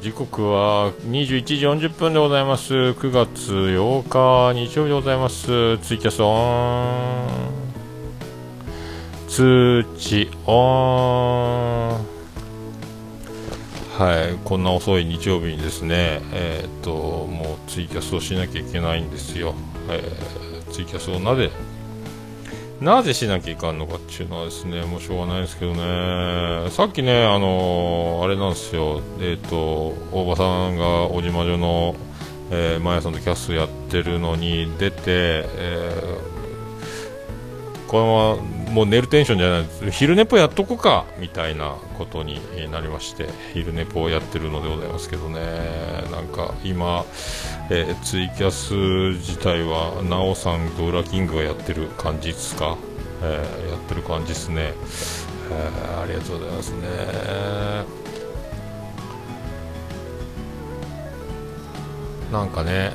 時刻は21時40分でございます。9月8日日曜日でございます。ツイキャスオン。通知オンはいこんな遅い日曜日にですねえっ、ともうツイキャスをしなきゃいけないんですよ、えー、ツイキャスをなぜなぜしなきゃいかんのかっていうのはですね、もうしょうがないですけどね、さっきね、あのー、あれなんですよ、えっ、ー、と、大場さんが小島女の、えー、マヤさんとキャストやってるのに出て、えー、このままもう寝るテンションじゃないです。昼寝ぽやっとこうかみたいなことになりまして昼寝ぽをやってるのでございますけどね。なんか今、えー、ツイキャス自体はなおさんとウラキングがやってる感じですか、えー、やってる感じですね、えー、ありがとうございますね。なんかね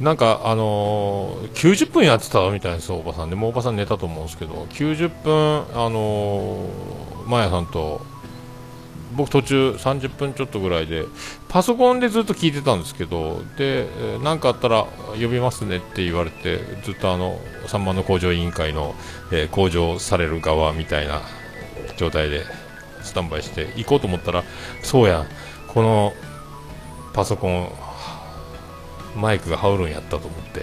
なんかあのー、90分やってたみたいですおばさんでもおばさん寝たと思うんですけど90分あのー、マヤさんと僕途中30分ちょっとぐらいでパソコンでずっと聞いてたんですけどで何かあったら呼びますねって言われてずっとあの3万の工場委員会の、えー、工場される側みたいな状態でスタンバイして行こうと思ったらそうやこのパソコンマイクが羽織るんやったと思って、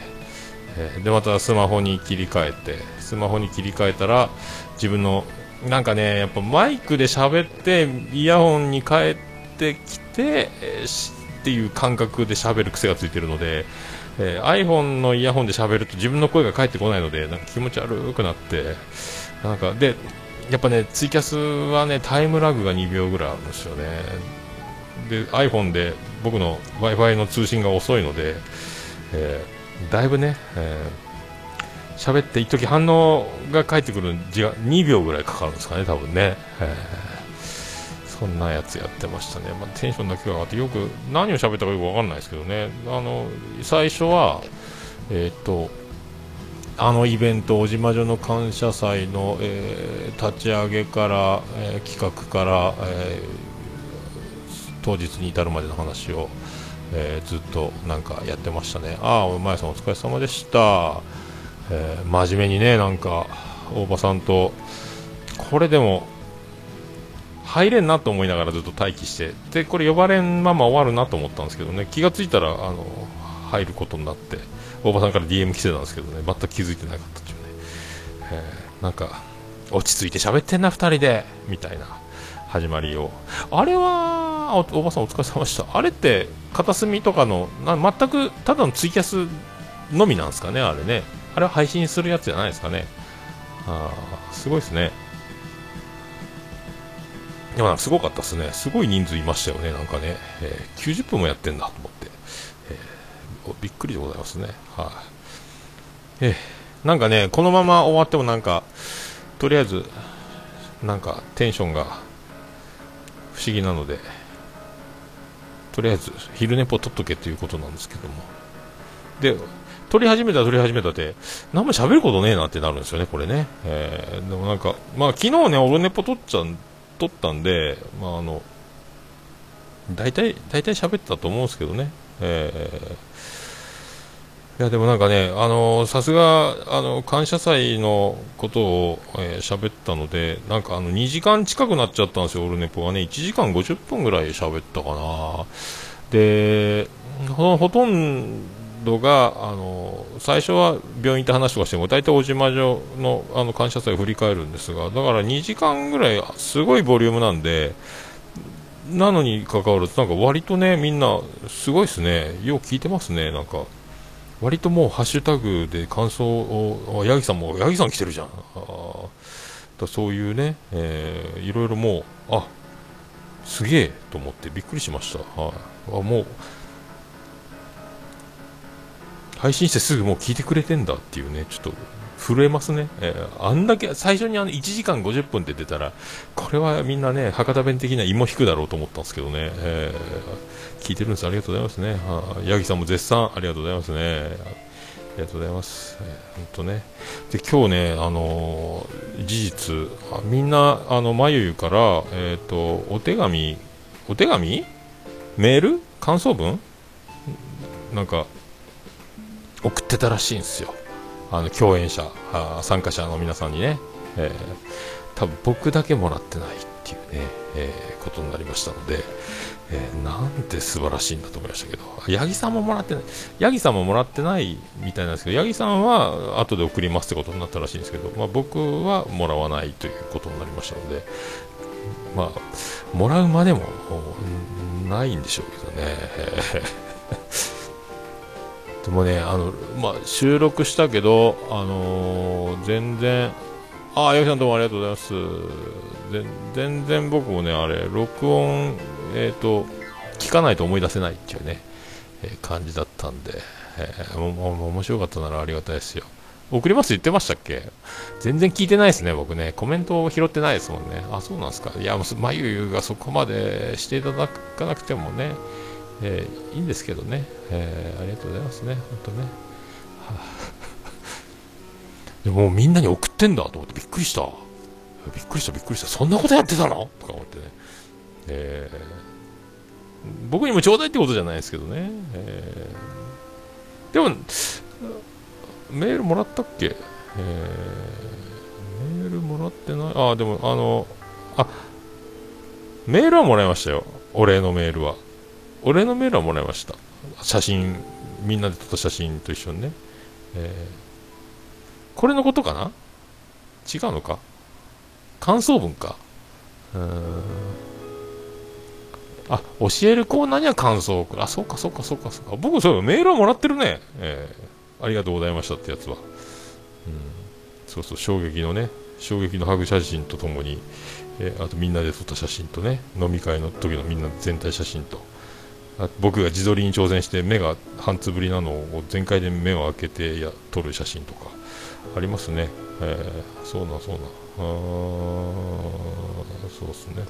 えー、でまたスマホに切り替えてスマホに切り替えたら自分のなんかねやっぱマイクで喋ってイヤホンに変えてきて、えー、っていう感覚で喋る癖がついてるので、えー、iPhone のイヤホンで喋ると自分の声が返ってこないのでなんか気持ち悪くなってなんかでやっぱねツイキャスはねタイムラグが2秒ぐらいあるんですよね。で iPhone で僕の w i f i の通信が遅いので、えー、だいぶね、えー、喋って一時反応が返ってくる時間2秒ぐらいかかるんですかね多分ね、そんなやつやってましたね、まあ、テンションだけが上がってよく何を喋ったかよく分かんないですけどね。あの最初はえっ、とあのイベント、小島女の感謝祭の、えー、立ち上げから、えー、企画から、えー当日に至るまでの話を、えー、ずっとなんかやってましたね。ああお前さんお疲れ様でした、えー、真面目にねなんか大場さんとこれでも入れんなと思いながらずっと待機してでこれ呼ばれんまま終わるなと思ったんですけどね。気がついたらあの入ることになって大場さんから DM 来てたんですけどね。全く気づいてなかったっていうね、えー、なんか落ち着いて喋ってんな2人でみたいな始まりを。あれはあおばさんお疲れ様でした。あれって片隅とかのな全くただのツイキャスのみなんですかねあれね。あれは配信するやつじゃないですかね。あすごいですね。でもなんかすごかったですね。すごい人数いましたよねなんかね、えー、90分もやってんだと思って、えー、びっくりでございますね。はい、えー、なんかねこのまま終わってもなんかとりあえずなんかテンションが不思議なのでとりあえず昼寝ぽ取っとけということなんですけども。で撮り始めたら撮り始めたって何も喋ることねえなってなるんですよねこれね、えー、でもなんかまあ昨日ねオルネポ撮っちゃ撮ったんでまああの大体大体喋ってたと思うんですけどね、えーいやでもなんかね、あのさすがあの感謝祭のことを喋、えー、ったので、なんかあの2時間近くなっちゃったんですよ、オルネポはね、1時間50分ぐらい喋ったかな、でほとんどがあの最初は病院行って話とかしても、大体小島城のあの感謝祭を振り返るんですが、だから2時間ぐらい、すごいボリュームなんで、なのにかかわらず、なんか割とね、みんな、すごいですね、よう聞いてますね、なんか。割ともうハッシュタグで感想を、八木さんも、八木さん来てるじゃん。だそういうね、えー、いろいろもう、あすげえと思ってびっくりしました。はい、あもう、配信してすぐもう聞いてくれてんだっていうね、ちょっと震えますね、えー、あんだけ最初にあの1時間50分って出たらこれはみんなね博多弁的には芋引くだろうと思ったんですけどね、え、聞いてるんです。ありがとうございますね。八木さんも絶賛。ありがとうございますね。ありがとうございます。えー、本当ね。で、今日ね、あのー、事実、みんな、あの、まゆゆから、えっ、ー、と、お手紙お手紙？メール？感想文？なんか送ってたらしいんですよ。あの共演者あ参加者の皆さんにね、えー、多分僕だけもらってないっていうね、えー、ことになりましたので、えー、なんて素晴らしいんだと思いましたけど。八木さんももらってない。八木さんももらってないみたいなんですけど八木さんは後で送りますってことになったらしいんですけど、まあ、僕はもらわないということになりましたのでまあもらうまでもないんでしょうけどね。でもねあの、まあ、収録したけど、あのー、全然ああ、八木さんどうもありがとうございます。全然僕もね、あれ、録音、えっ、ー、と、聞かないと思い出せないっていうね、えー、感じだったんで、えー、もも面白かったならありがたいですよ。送ります言ってましたっけ？全然聞いてないですね、僕ね。コメントを拾ってないですもんね。あ、そうなんですか。いや、もう、まゆゆがそこまでしていただかなくてもね、えー、いいんですけどね、えー、ありがとうございますね、本当ね。はあ でもみんなに送ってんだと思ってびっくりした。びっくりした、びっくりした。そんなことやってたの？とか思ってね。えー、僕にもちょうだいってことじゃないですけどね。えー、でも、メールもらったっけ、えー、メールもらってないああ、でも、あの、あ、メールはもらいましたよ。お礼のメールは。お礼のメールはもらいました。写真、みんなで撮った写真と一緒にね。えーこれのことかな？違うのか？感想文か？うーんあ教えるコーナーには感想を送る。あそうかそうかそうかそうか。僕そうメールはもらってるね、えー、ありがとうございましたってやつは、うん、そうそう衝撃のね。衝撃のハグ写真とともに、えー、あとみんなで撮った写真とね。飲み会の時のみんな全体写真と。あ僕が自撮りに挑戦して目が半つぶりなのを全開で目を開けてや撮る写真とか。ありますね、えー、そうなそうなあそうですね。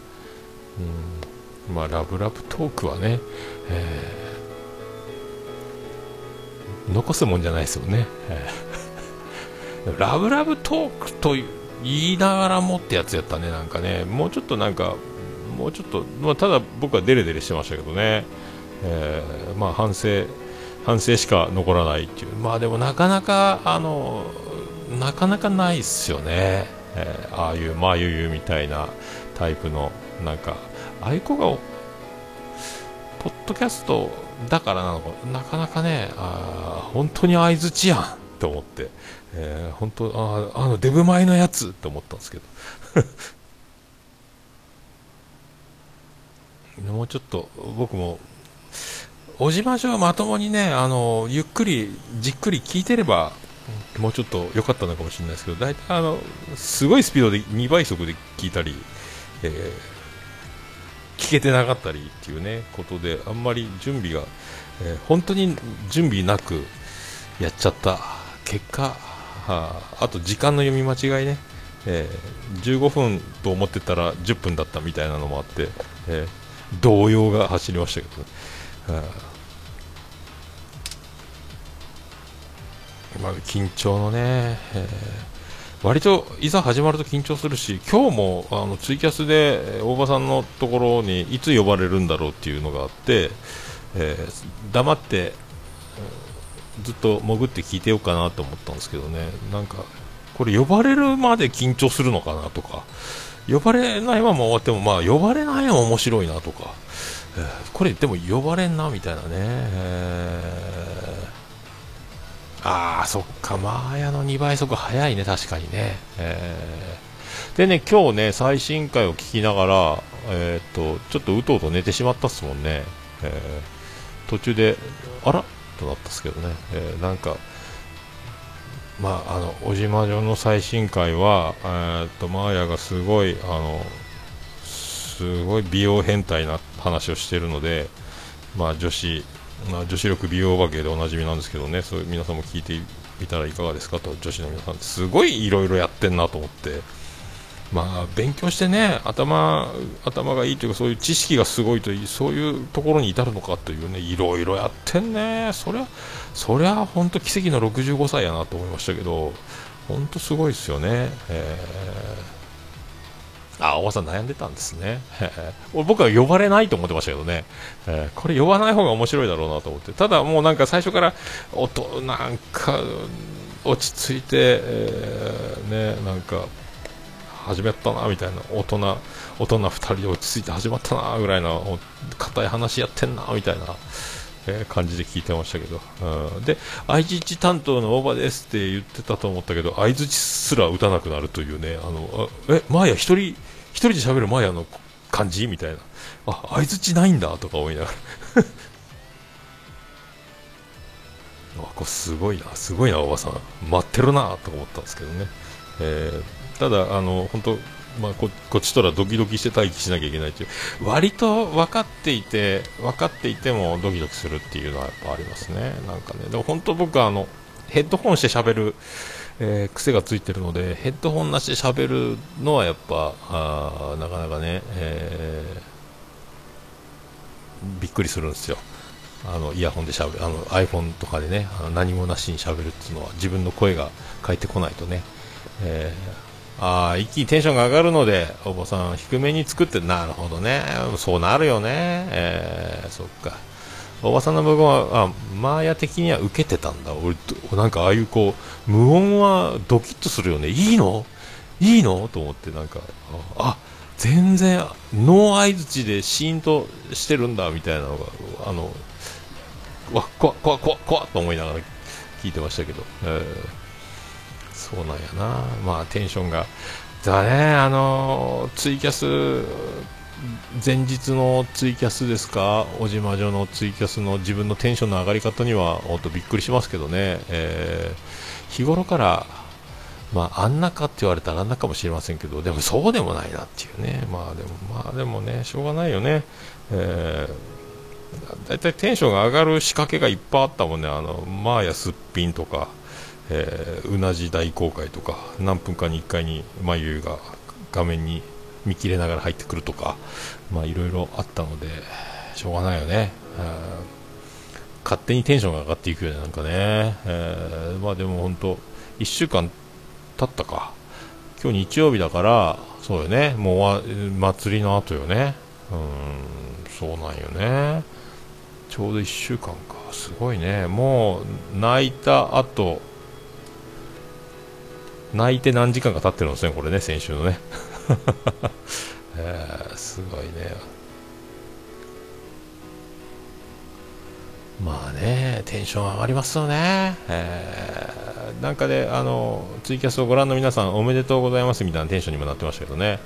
うん。まあラブラブトークはね、えー、残すもんじゃないですよね、ラブラブトークと言いながらもってやつやったねなんかね。もうちょっとなんかもうちょっと、まあ、ただ僕はデレデレしてましたけどね、えー、まあ反省反省しか残らないっていう。まあでもなかなかあのなかなかないっすよね、えー、ああいうまあゆゆみたいなタイプのなんかああいう子がポッドキャストだからなのかなかなかねあ本当に相づちやんと思って、えー、本当ああのデブ前のやつって思ったんですけど。もうちょっと僕も小島城まともにねあのゆっくりじっくり聞いてればもうちょっと良かったのかもしれないですけど、大体あの、すごいスピードで2倍速で聞いたり、えー、聞けてなかったりっていうね、ことで、あんまり準備が、えー、本当に準備なくやっちゃった結果、はあ、と時間の読み間違いね、えー、15分と思ってたら10分だったみたいなのもあって、えー、動揺が走りましたけど、はあまあ、緊張のね、えー、割といざ始まると緊張するし、今日もあのツイキャスで大場さんのところにいつ呼ばれるんだろうっていうのがあって、えー、黙ってずっと潜って聞いてようかなと思ったんですけどね、なんかこれ呼ばれるまで緊張するのかなとか、呼ばれないまま終わっても、まあ呼ばれないの面白いなとか、えー、これでも呼ばれんなみたいなね、えーああ、そっか、マーヤの2倍速早いね、確かにね。えー、でね、今日ね、最新回を聞きながら、えー、っと、ちょっとうとうと寝てしまったっすもんね。えー、途中で、あら？となったっすけどね。えー、なんか、まあ、あの、小島城の最新回は、えー、っと、マーヤがすごい、あの、すごい美容変態な話をしてるので、まあ、女子まあ、女子力美容お化けでおなじみなんですけどね。そういう皆さんも聞いてみたらいかがですか？と女子の皆さんすごいいろいろやってんなと思って。まあ勉強してね頭頭がいいというかそういう知識がすごいというそういうところに至るのかというねいろいろやってんね。そりゃそりゃ本当奇跡の65歳やなと思いましたけど本当すごいですよね、えあ、おばさん悩んでたんですね。僕は呼ばれないと思ってましたけどね、えー、これ呼ばない方が面白いだろうなと思って、ただもうなんか最初から音なんか落ち着いて、えー、ね、なんか始まったなみたいな大人大人2人で落ち着いて始まったなぐらいの硬い話やってんなみたいな。えー、感じで聞いてましたけど、うん、で愛知担当の大場ですって言ってたと思ったけど相づちすら打たなくなるというねあのあえマーヤ一人一人で喋るマーヤの感じ？みたいな。あ相づちないんだとか思いながら。あこれすごいなすごいなおばさん。待ってるなと思ったんですけどね、えー、ただあの本当まあ、ここっちとらドキドキして待機しなきゃいけないという。割と分かっていて分かっていてもドキドキするっていうのはやっぱありますね。なんかね。でも本当僕はあのヘッドホンして喋る、えー、癖がついてるのでヘッドホンなしで喋るのはやっぱあなかなかね、えー、びっくりするんですよあのイヤホンでしゃべあの iPhone とかでねあの何もなしにしゃべるっていうのは自分の声が返ってこないとね、えーあ一気にテンションが上がるので、お坊さん低めに作って、なるほどね、そうなるよね、えー、そっか。おばさんの部分は、あ、マーヤ的には受けてたんだ。俺、なんかああいうこう、無音はドキッとするよね。いいの？いいの？と思って、なんか、あ、全然、ノー相づちでシーンとしてるんだ、みたいなのが、あの、わ、怖っ、怖っ、怖っ、怖っと思いながら聞いてましたけど、えーそうなんやな、まあ、テンションが、だね、あのツイキャス、前日のツイキャスですか、小島女のツイキャスの自分のテンションの上がり方には、本当びっくりしますけどね、えー、日頃から、まあ、あんなかって言われたらあんなかもしれませんけど、でもそうでもないなっていうね、まあでも、まあでもね、しょうがないよね。えー、だいたいテンションが上がる仕掛けがいっぱいあったもんね、あの、マーヤすっぴんとか、えー、うなじ大公開とか何分かに1回に眉が画面に見切れながら入ってくるとかまあいろいろあったのでしょうがないよね、勝手にテンションが上がっていくよねなんかね、えー、まあでも本当1週間経ったか。今日日曜日だからそうよね。もう祭りの後よね。うんそうなんよね。ちょうど1週間か。すごいね。もう泣いた後泣いて何時間か経ってるんですね、これね、先週のね。えー、すごいね。まあね、テンション上がりますよね。えー、なんかで、あの、ツイキャスをご覧の皆さん、おめでとうございますみたいなテンションにもなってましたけどね。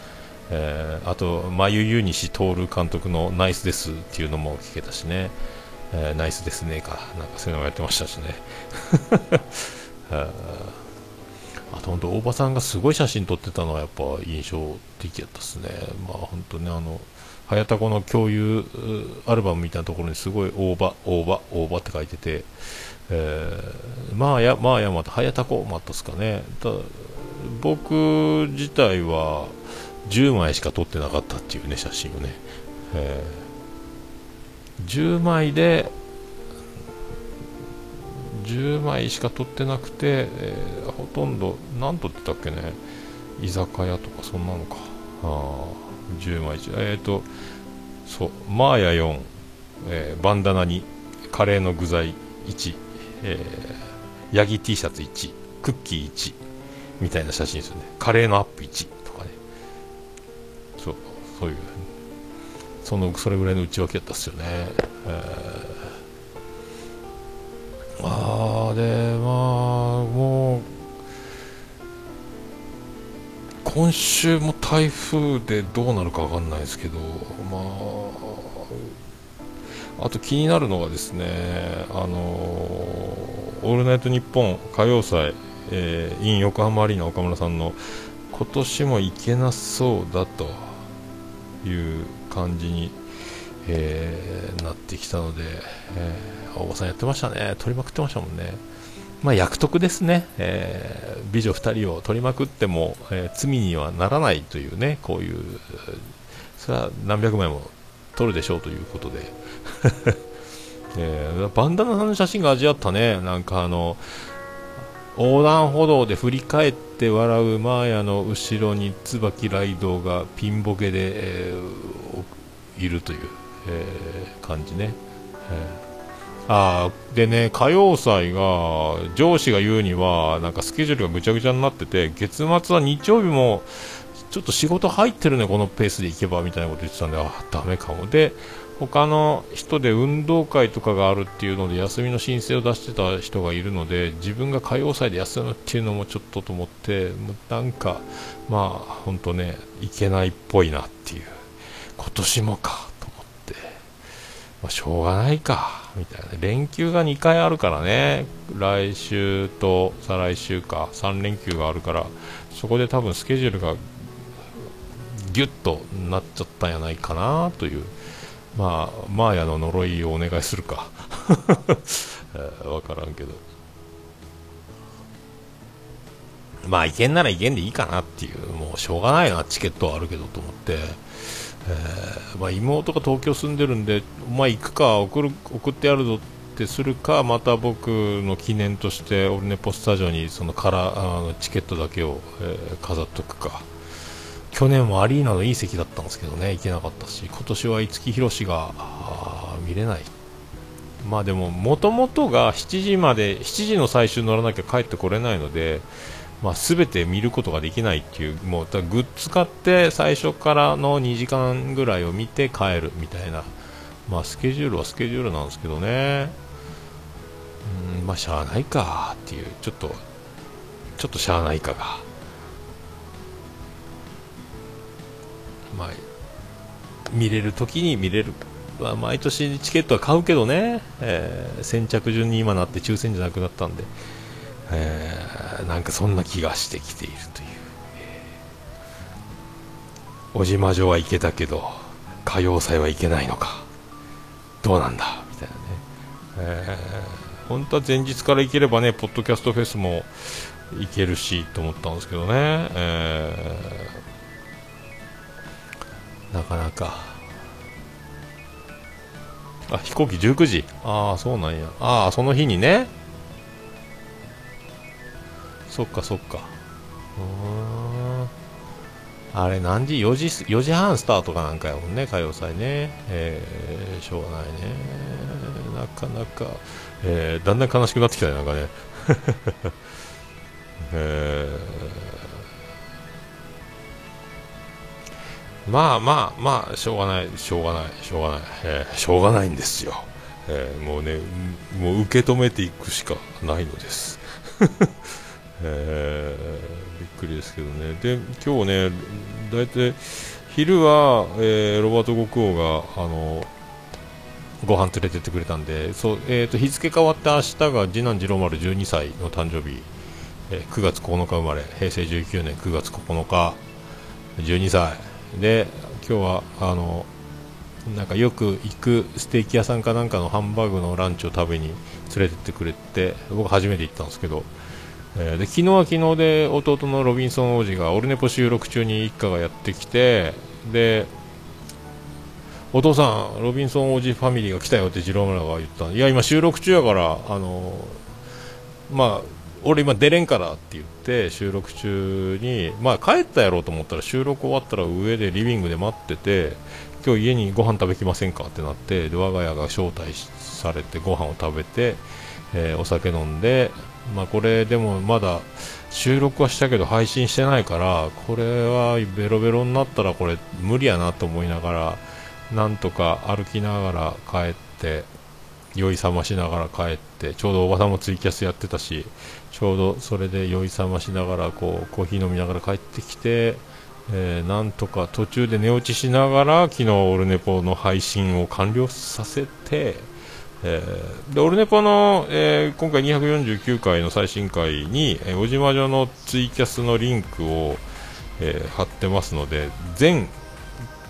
えー、あと、眉ゆ西徹監督のナイスですっていうのも聞けたしね。えー、ナイスですねか。なんかそういうのもやってましたしね。あと本当大場さんがすごい写真撮ってたのはやっぱ印象的やったですね。まあ本当ねあの早田子の共有アルバムみたいなところにすごい大場大場大場って書いてて、えー、まあやまあやまた早田子もあったですかね。た僕自体は10枚しか撮ってなかったっていうね写真をね。えー、10枚で10枚しか取ってなくて、えー、ほとんど何取ってたっけね居酒屋とかそんなのか。あ10枚えっ、ー、とそうマーヤ4、えー、バンダナ2カレーの具材1、えー、ヤギ T シャツ1クッキー1みたいな写真ですよね。カレーのアップ1とかね。そうそういうそのそれぐらいの内訳やったっすよね、えー。ああでまあもう今週も台風でどうなるか分かんないですけどまああと気になるのがですねあの「オールナイトニッポン歌謡祭」えー、in 横浜アリーナ岡村さんの今年も行けなそうだという感じに、えー、なってきたので、えー大場さんやってましたね、取りまくってましたもんね。まあ、役得ですね、えー、美女2人を取りまくっても、えー、罪にはならないというね、こういう、それは何百枚も撮るでしょうということで、えー、バンダナさんの写真が味わったね、なんかあの、横断歩道で振り返って笑うマーヤの後ろに椿ライドがピンボケで、えー、いるという、えー、感じね、えー、あでね歌謡祭が上司が言うにはなんかスケジュールがぐちゃぐちゃになってて月末は日曜日もちょっと仕事入ってるねこのペースでいけばみたいなこと言ってたんであダメかも。で他の人で運動会とかがあるっていうので休みの申請を出してた人がいるので自分が歌謡祭で休むっていうのもちょっとと思ってなんかまあ本当ねいけないっぽいなっていう。今年もか、まあ、しょうがないか。みたいな。連休が2回あるからね。来週と再来週か。3連休があるから。そこで多分スケジュールがギュッとなっちゃったんやないかな。という。まあ、マーヤの呪いをお願いするか。わからんけど。まあ、いけんならいけんでいいかなっていう、もうしょうがないな、チケットはあるけどと思って、えー、まあ、妹が東京住んでるんで、まあ、行くか送る、送ってやるぞってするか、また僕の記念として、オルネポスタジオにそのカラあのチケットだけを、えー、飾っとくか。去年もアリーナのいい席だったんですけどね、行けなかったし、今年は五木ひろしが見れない。まあでも、もともとが7時まで、7時の最終乗らなきゃ帰ってこれないので、まあ、全て見ることができないっていう、もうグッズ買って最初からの2時間ぐらいを見て帰るみたいな、まあ、スケジュールはスケジュールなんですけどね、うん、まあ、しゃあないかっていう、ちょっと、ちょっとしゃあないかが。まあ、見れる時に見れる、まあ、毎年チケットは買うけどね、えー、先着順に今なって抽選じゃなくなったんで、えー、なんかそんな気がしてきているという、えー、小島城は行けたけど歌謡祭は行けないのか。どうなんだ？みたいなね、えー、本当は前日から行ければねポッドキャストフェスも行けるしと思ったんですけどね、えー。なかなか。あ飛行機19時。ああそうなんや。ああその日にね。そっかそっか。あれ何時？4時 ,4 時半スタートかなんかやもんね歌謡祭ね。えー、しょうがないね。なかなか、えー、だんだん悲しくなってきたねなんかね。えー。まあまあまあ、しょうがない、しょうがない、しょうがない、えー、しょうがないんですよ。えー、もうね、もう受け止めていくしかないのです。えー、びっくりですけどね。で、今日ね、大体、昼は、えー、ロバート国王が、あの、ご飯連れてってくれたんで、そうえーと、日付変わって明日が次男次郎丸12歳の誕生日、えー、9月9日生まれ、平成19年9月9日、12歳、で今日はあのなんかよく行くステーキ屋さんかなんかのハンバーグのランチを食べに連れてってくれて僕初めて行ったんですけど、えー、で昨日は昨日で弟のロビンソン王子がオルネポ収録中に一家がやってきてでお父さん、ロビンソン王子ファミリーが来たよって次郎村が言ったいや今収録中やからあのまあ俺今出れんからって言って収録中に、まあ帰ったやろうと思ったら収録終わったら上でリビングで待ってて、今日家にご飯食べきませんかってなって、で我が家が招待されてご飯を食べて、えー、お酒飲んで、まあこれでもまだ収録はしたけど配信してないから、これはベロベロになったらこれ無理やなと思いながら、なんとか歩きながら帰って、酔い覚ましながら帰ってちょうどおばさんもツイキャスやってたしちょうどそれで酔い覚ましながらこうコーヒー飲みながら帰ってきて、えー、なんとか途中で寝落ちしながら昨日オルネポの配信を完了させて、えー、でオルネポの、えー、今回249回の最新回に、えー、小島城のツイキャスのリンクを、えー、貼ってますので全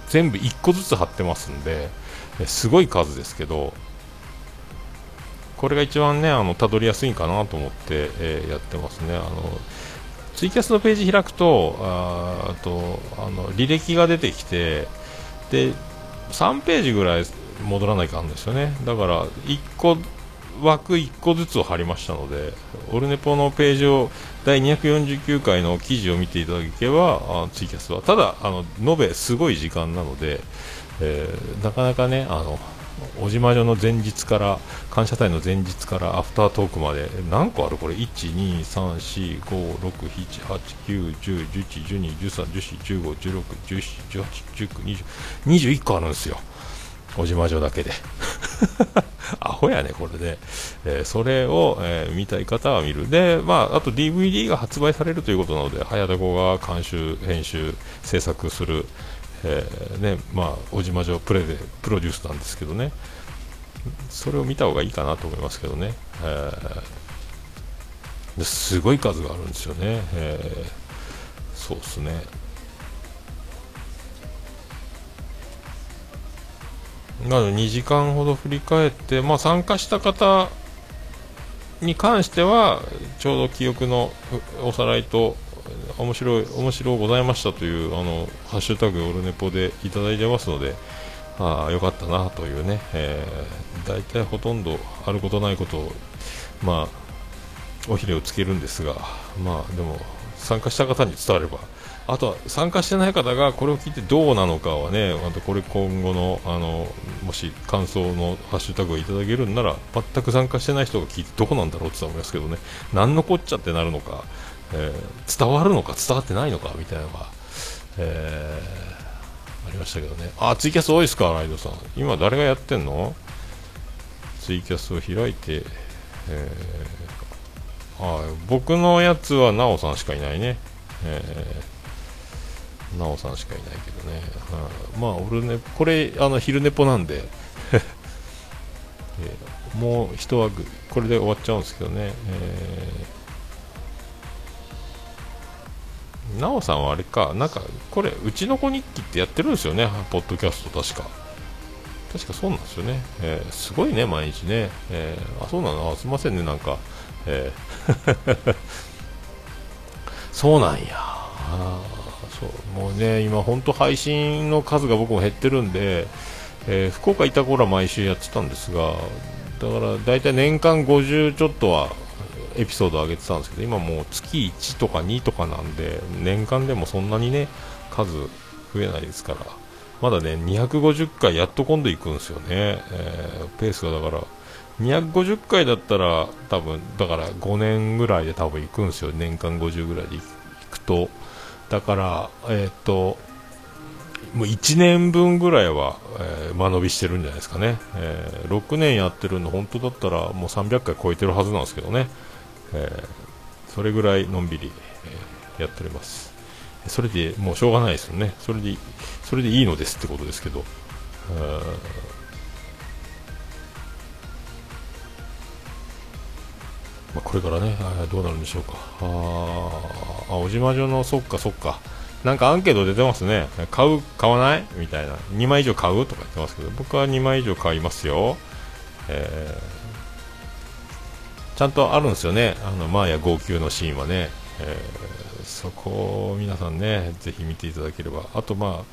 全部1個ずつ貼ってますんで、えすごい数ですけどこれが一番ね、あの、たどりやすいかなと思って、えー、やってますね。あの、ツイキャスのページ開くと、あと、あの、履歴が出てきて、で、3ページぐらい戻らないかんですよね。だから、1個枠1個ずつを貼りましたのでオルネポのページを第249回の記事を見ていただければツイキャスは。ただあの延べすごい時間なので、えー、なかなかねあの小島女の前日から感謝祭の前日からアフタートークまで何個あるこれ？123456789101112131415161718192021個あるんですよ。小島女だけで。アホやねこれで、えー、それを、えー、見たい方は見る。でまああと DVD が発売されるということなので早田子が監修編集制作するえー、ねまあ、小島城プレでプロデュースなんですけどね。それを見た方がいいかなと思いますけどね、えー、すごい数があるんですよね、えー、そうですね。なの2時間ほど振り返って、まあ、参加した方に関してはちょうど記憶のおさらいと面白い面白ございましたというあのハッシュタグオルネポでいただいてますのでああよかったなというね、えー、大体ほとんどあることないことをまあおひれをつけるんですがまあでも参加した方に伝わればあとは参加してない方がこれを聞いてどうなのかはね、あとこれ今後のあのもし感想のハッシュタグをいただけるんなら全く参加してない人が聞いてどうなんだろうって思いますけどね、何のこっちゃってなるのか、えー、伝わるのか伝わってないのかみたいなのが、えー、ありましたけどね。あツイキャス多いですかライドさん。今誰がやってんの？ツイキャスを開いて、えー、あ僕のやつはなおさんしかいないね、えー、なおさんしかいないけどね、はまあ俺ねこれあの昼寝ぽなんで えー、もう一枠これで終わっちゃうんですけどね、えーなおさんはあれか、なんか、これ、うちの子日記ってやってるんですよね、ポッドキャスト、確か。確かそうなんですよね。えー、すごいね、毎日ね。えー、あ、そうなの？すいませんね、なんか。えー、そうなんや。そうもうね、今、本当配信の数が僕も減ってるんで、えー、福岡いた頃は毎週やってたんですが、だから大体年間50ちょっとはエピソード上げてたんですけど今もう月1とか2とかなんで年間でもそんなにね数増えないですからまだね250回やっと今度行くんですよね、えー、ペースがだから250回だったら多分だから5年ぐらいで多分行くんですよ。年間50ぐらいで行くと。だからえっ、ともう1年分ぐらいは、えー、間延びしてるんじゃないですかね、えー、6年やってるの本当だったらもう300回超えてるはずなんですけどね、えー、それぐらいのんびり、え、やっておりますそれでもうしょうがないですよね。それでそれでいいのですってことですけど。まあ、これからねどうなるんでしょうか。ああ小島城のそっかそっか。なんかアンケート出てますね。買う買わない？みたいな。2枚以上買う？とか言ってますけど僕は2枚以上買いますよ、えーちゃんとあるんですよね、あのマーヤ号泣のシーンはね、えー、そこを皆さんね、ぜひ見ていただければ、あと、まあ、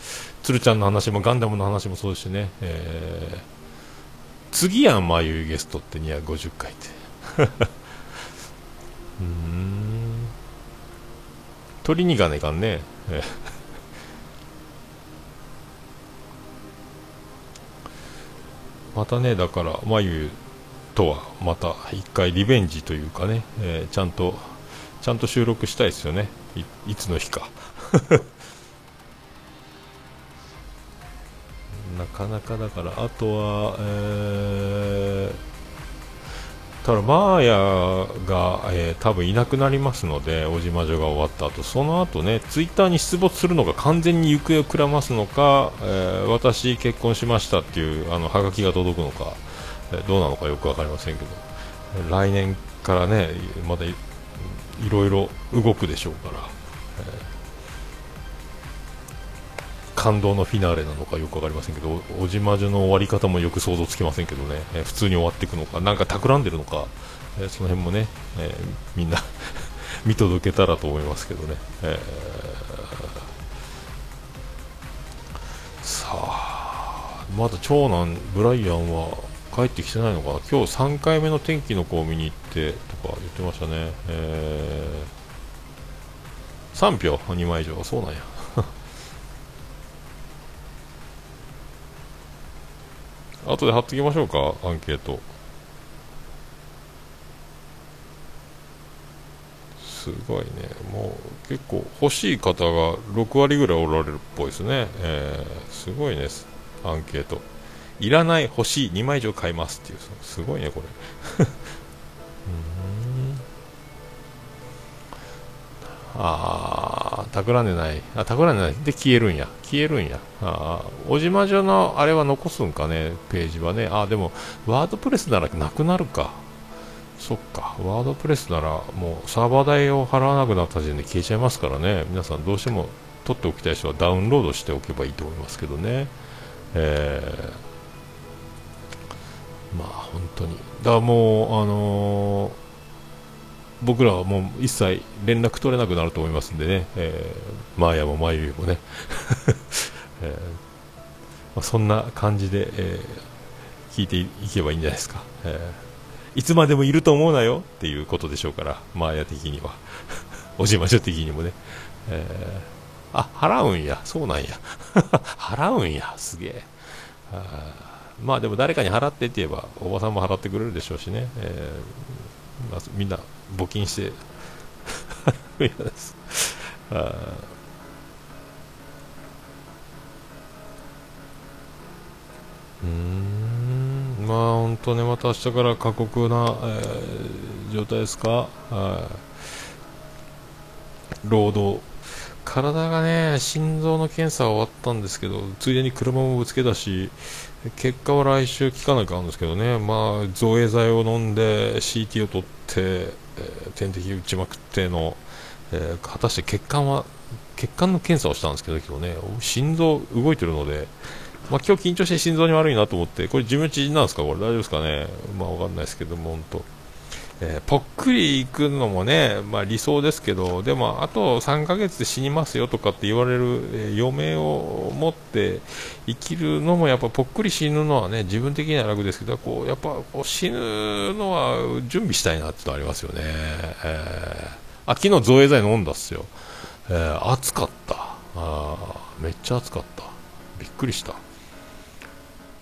鶴ちゃんの話もガンダムの話もそうですしね、えー、次やん、まゆゲストって250回って。うん、取りに行かないかんね。またね、だから、まゆとはまた一回リベンジというかね、えー、ちゃんとちゃんと収録したいですよね。いつの日か。なかなかだからあとは、えー、ただマーヤが、えー、多分いなくなりますので小島女が終わった後その後ねツイッターに出没するのが完全に行方をくらますのか、えー、私結婚しましたっていうあのハガキが届くのかどうなのかよく分かりませんけど来年からねまだいろいろ動くでしょうから、感動のフィナーレなのかよく分かりませんけど小島女の終わり方もよく想像つきませんけどね、えー、普通に終わっていくのかなんか企んでるのか、えー、その辺もね、えみんな 見届けたらと思いますけどね、えさあまだ長男ブライアンは帰ってきてないのかな。今日3回目の天気の子を見に行ってとか言ってましたね、えー、3票？2枚以上。そうなんや。後で貼っときましょうかアンケート。すごいね。もう結構欲しい方が6割ぐらいおられるっぽいですね、えー、すごいねアンケート。いらない欲しい2枚以上買いますっていう。すごいねこれ。ああ企んでない。あ企んでない。で消えるんや。消えるんや。ああ小島女のあれは残すんかね？ページはね。あでもワードプレスならなくなるか。そっか。ワードプレスならもうサーバー代を払わなくなった時点で消えちゃいますからね。皆さんどうしても取っておきたい人はダウンロードしておけばいいと思いますけどね。えー、まあ本当に。だからもうあのー僕らはもう一切連絡取れなくなると思いますんでね、えー、マーヤもマユもね、えーまあ、そんな感じで、えー、聞いていけばいいんじゃないですか、えー、いつまでもいると思うなよ。っていうことでしょうからマーヤ的には。おじましょ的にもね、えー、あ払うんや。そうなんや。払うんや。すげえ。まあでも誰かに払ってって言えばおばさんも払ってくれるでしょうしね、えーみんな募金して。あうん。まあ本当ねまた明日から過酷な、えー、状態ですか？労働体がね心臓の検査は終わったんですけどついでに車もぶつけたし結果は来週聞かなきゃあるんですけどね。まあ造影剤を飲んで CT を取ってえー、点滴打ちまくっての、えー、果たして血管は血管の検査をしたんですけど今日ね心臓動いてるので、まあ、今日緊張して心臓に悪いなと思ってこれ自分ちなんですか？これ大丈夫ですかね？まあわかんないですけども本当えー、ぽっくりいくのもね、まあ、理想ですけど、でもあと3ヶ月で死にますよとかって言われる、えー、余命を持って生きるのもやっぱぽっくり死ぬのはね自分的には楽ですけどこうやっぱこう死ぬのは準備したいなってのありますよね、えー、あ昨日造影剤飲んだっすよ、えー、暑かった。あめっちゃ暑かった。びっくりした。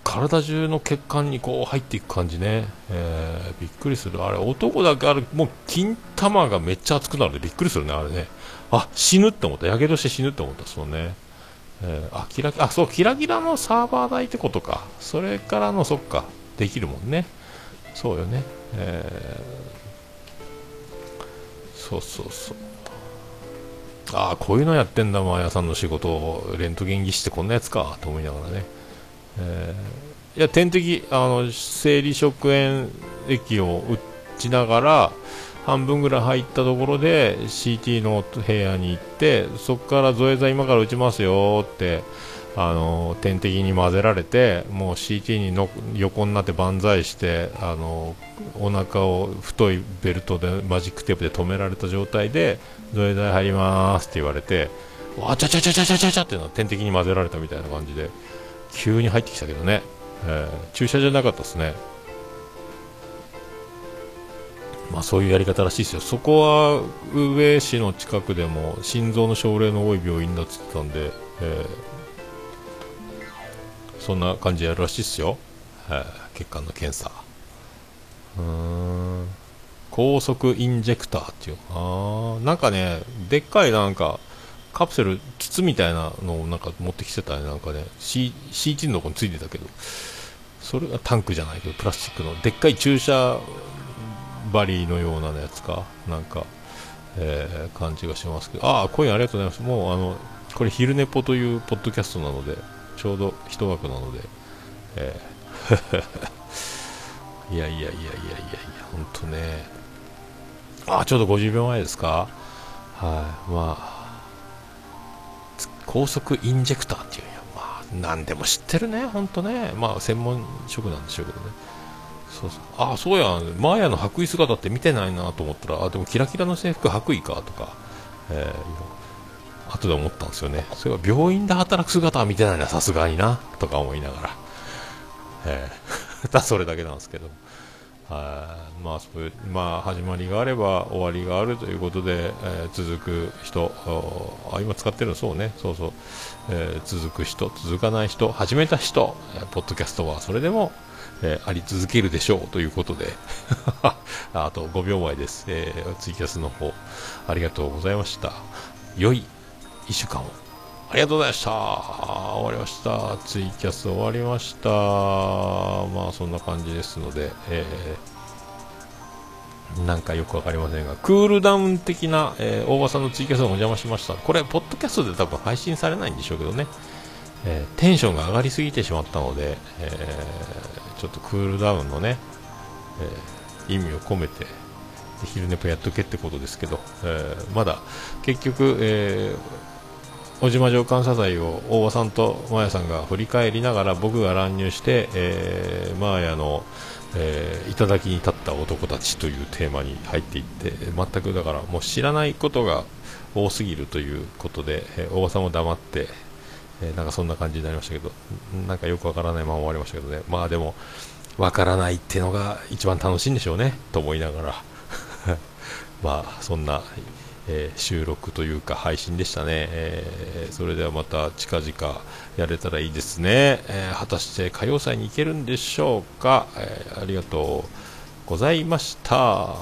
体中の血管にこう入っていく感じね、えー、びっくりする、あれ、男だけある、もう金玉がめっちゃ熱くなるでびっくりするね、あれね、あ死ぬって思った、やけどして死ぬって思った、そうね、えー、あキラあそうキラキラのサーバー代ってことか、それからのそっか、できるもんね、そうよね、えー、そうそうそう。ああ、こういうのやってんだ、マーヤさんの仕事を。レントゲン技師ってこんなやつか。と思いながらね。えー、いや点滴あの生理食塩液を打ちながら半分ぐらい入ったところで CT の部屋に行ってそこから造影剤今から打ちますよってあの点滴に混ぜられてもう CT にの横になって万歳してあのお腹を太いベルトでマジックテープで止められた状態で造影剤入りますって言われてわちゃちゃちゃちゃちゃちゃちゃっていうのは点滴に混ぜられたみたいな感じで。急に入ってきたけどね、えー、注射じゃなかったですね。まあそういうやり方らしいですよ。そこは上市の近くでも心臓の症例の多い病院だっつってたんで、えー、そんな感じでやるらしいですよ、えー、血管の検査。うん。高速インジェクターっていう。あなんかねでっかいなんかカプセル筒みたいなのをなんか持ってきてたね。なんかね C CT のとこについてたけど。それがタンクじゃないけどプラスチックのでっかい注射針のようなやつか。なんか、えー、感じがしますけど。ああコインありがとうございます。もうあのこれ昼寝ぽというポッドキャストなのでちょうど一枠なので、えー、いやいやいやいやいやいや本当ね。あちょうど50秒前ですか。はい。まあ高速インジェクターっていうんや、まあ、何でも知ってるね、ほんとね、まあ、専門職なんでしょうけどね。そうそうあそうや、マーヤの白衣姿って見てないなと思ったら、あでもキラキラの制服白衣かとか、えー、後で思ったんですよね。それは病院で働く姿は見てないな、さすがにな、とか思いながら。えー だそれだけなんですけど。はい。まあそうまあ、始まりがあれば終わりがあるということで、えー、続く人あ今使ってるのそうね。そうそう、えー、続く人続かない人始めた人、えー、ポッドキャストはそれでも、えー、あり続けるでしょうということで。あと5秒前です、えー、ツイキャスの方ありがとうございました。良い1週間を。ありがとうございました終わりましたツイキャス終わりましたまあそんな感じですので、えー、なんかよくわかりませんが、クールダウン的な、えー、大場さんのツイキャスをお邪魔しました。これ、ポッドキャストで多分配信されないんでしょうけどね。えー、テンションが上がりすぎてしまったので、えー、ちょっとクールダウンのね、えー、意味を込めて、昼寝ぽやっとけってことですけど、えー、まだ結局、えー、小島城監査祭を大場さんとマーヤさんが振り返りながら僕が乱入して、えー、マーヤの、えー、頂に立った男たちというテーマに入っていって全くだからもう知らないことが多すぎるということで、えー、大場さんも黙って、えー、なんかそんな感じになりましたけどなんかよくわからないまま終わりましたけどね。まあでもわからないっていうのが一番楽しいんでしょうねと思いながら。まあそんな、えー、収録というか配信でしたね、えー、それではまた近々やれたらいいですね、えー、果たして歌謡祭に行けるんでしょうか、えありがとうございました。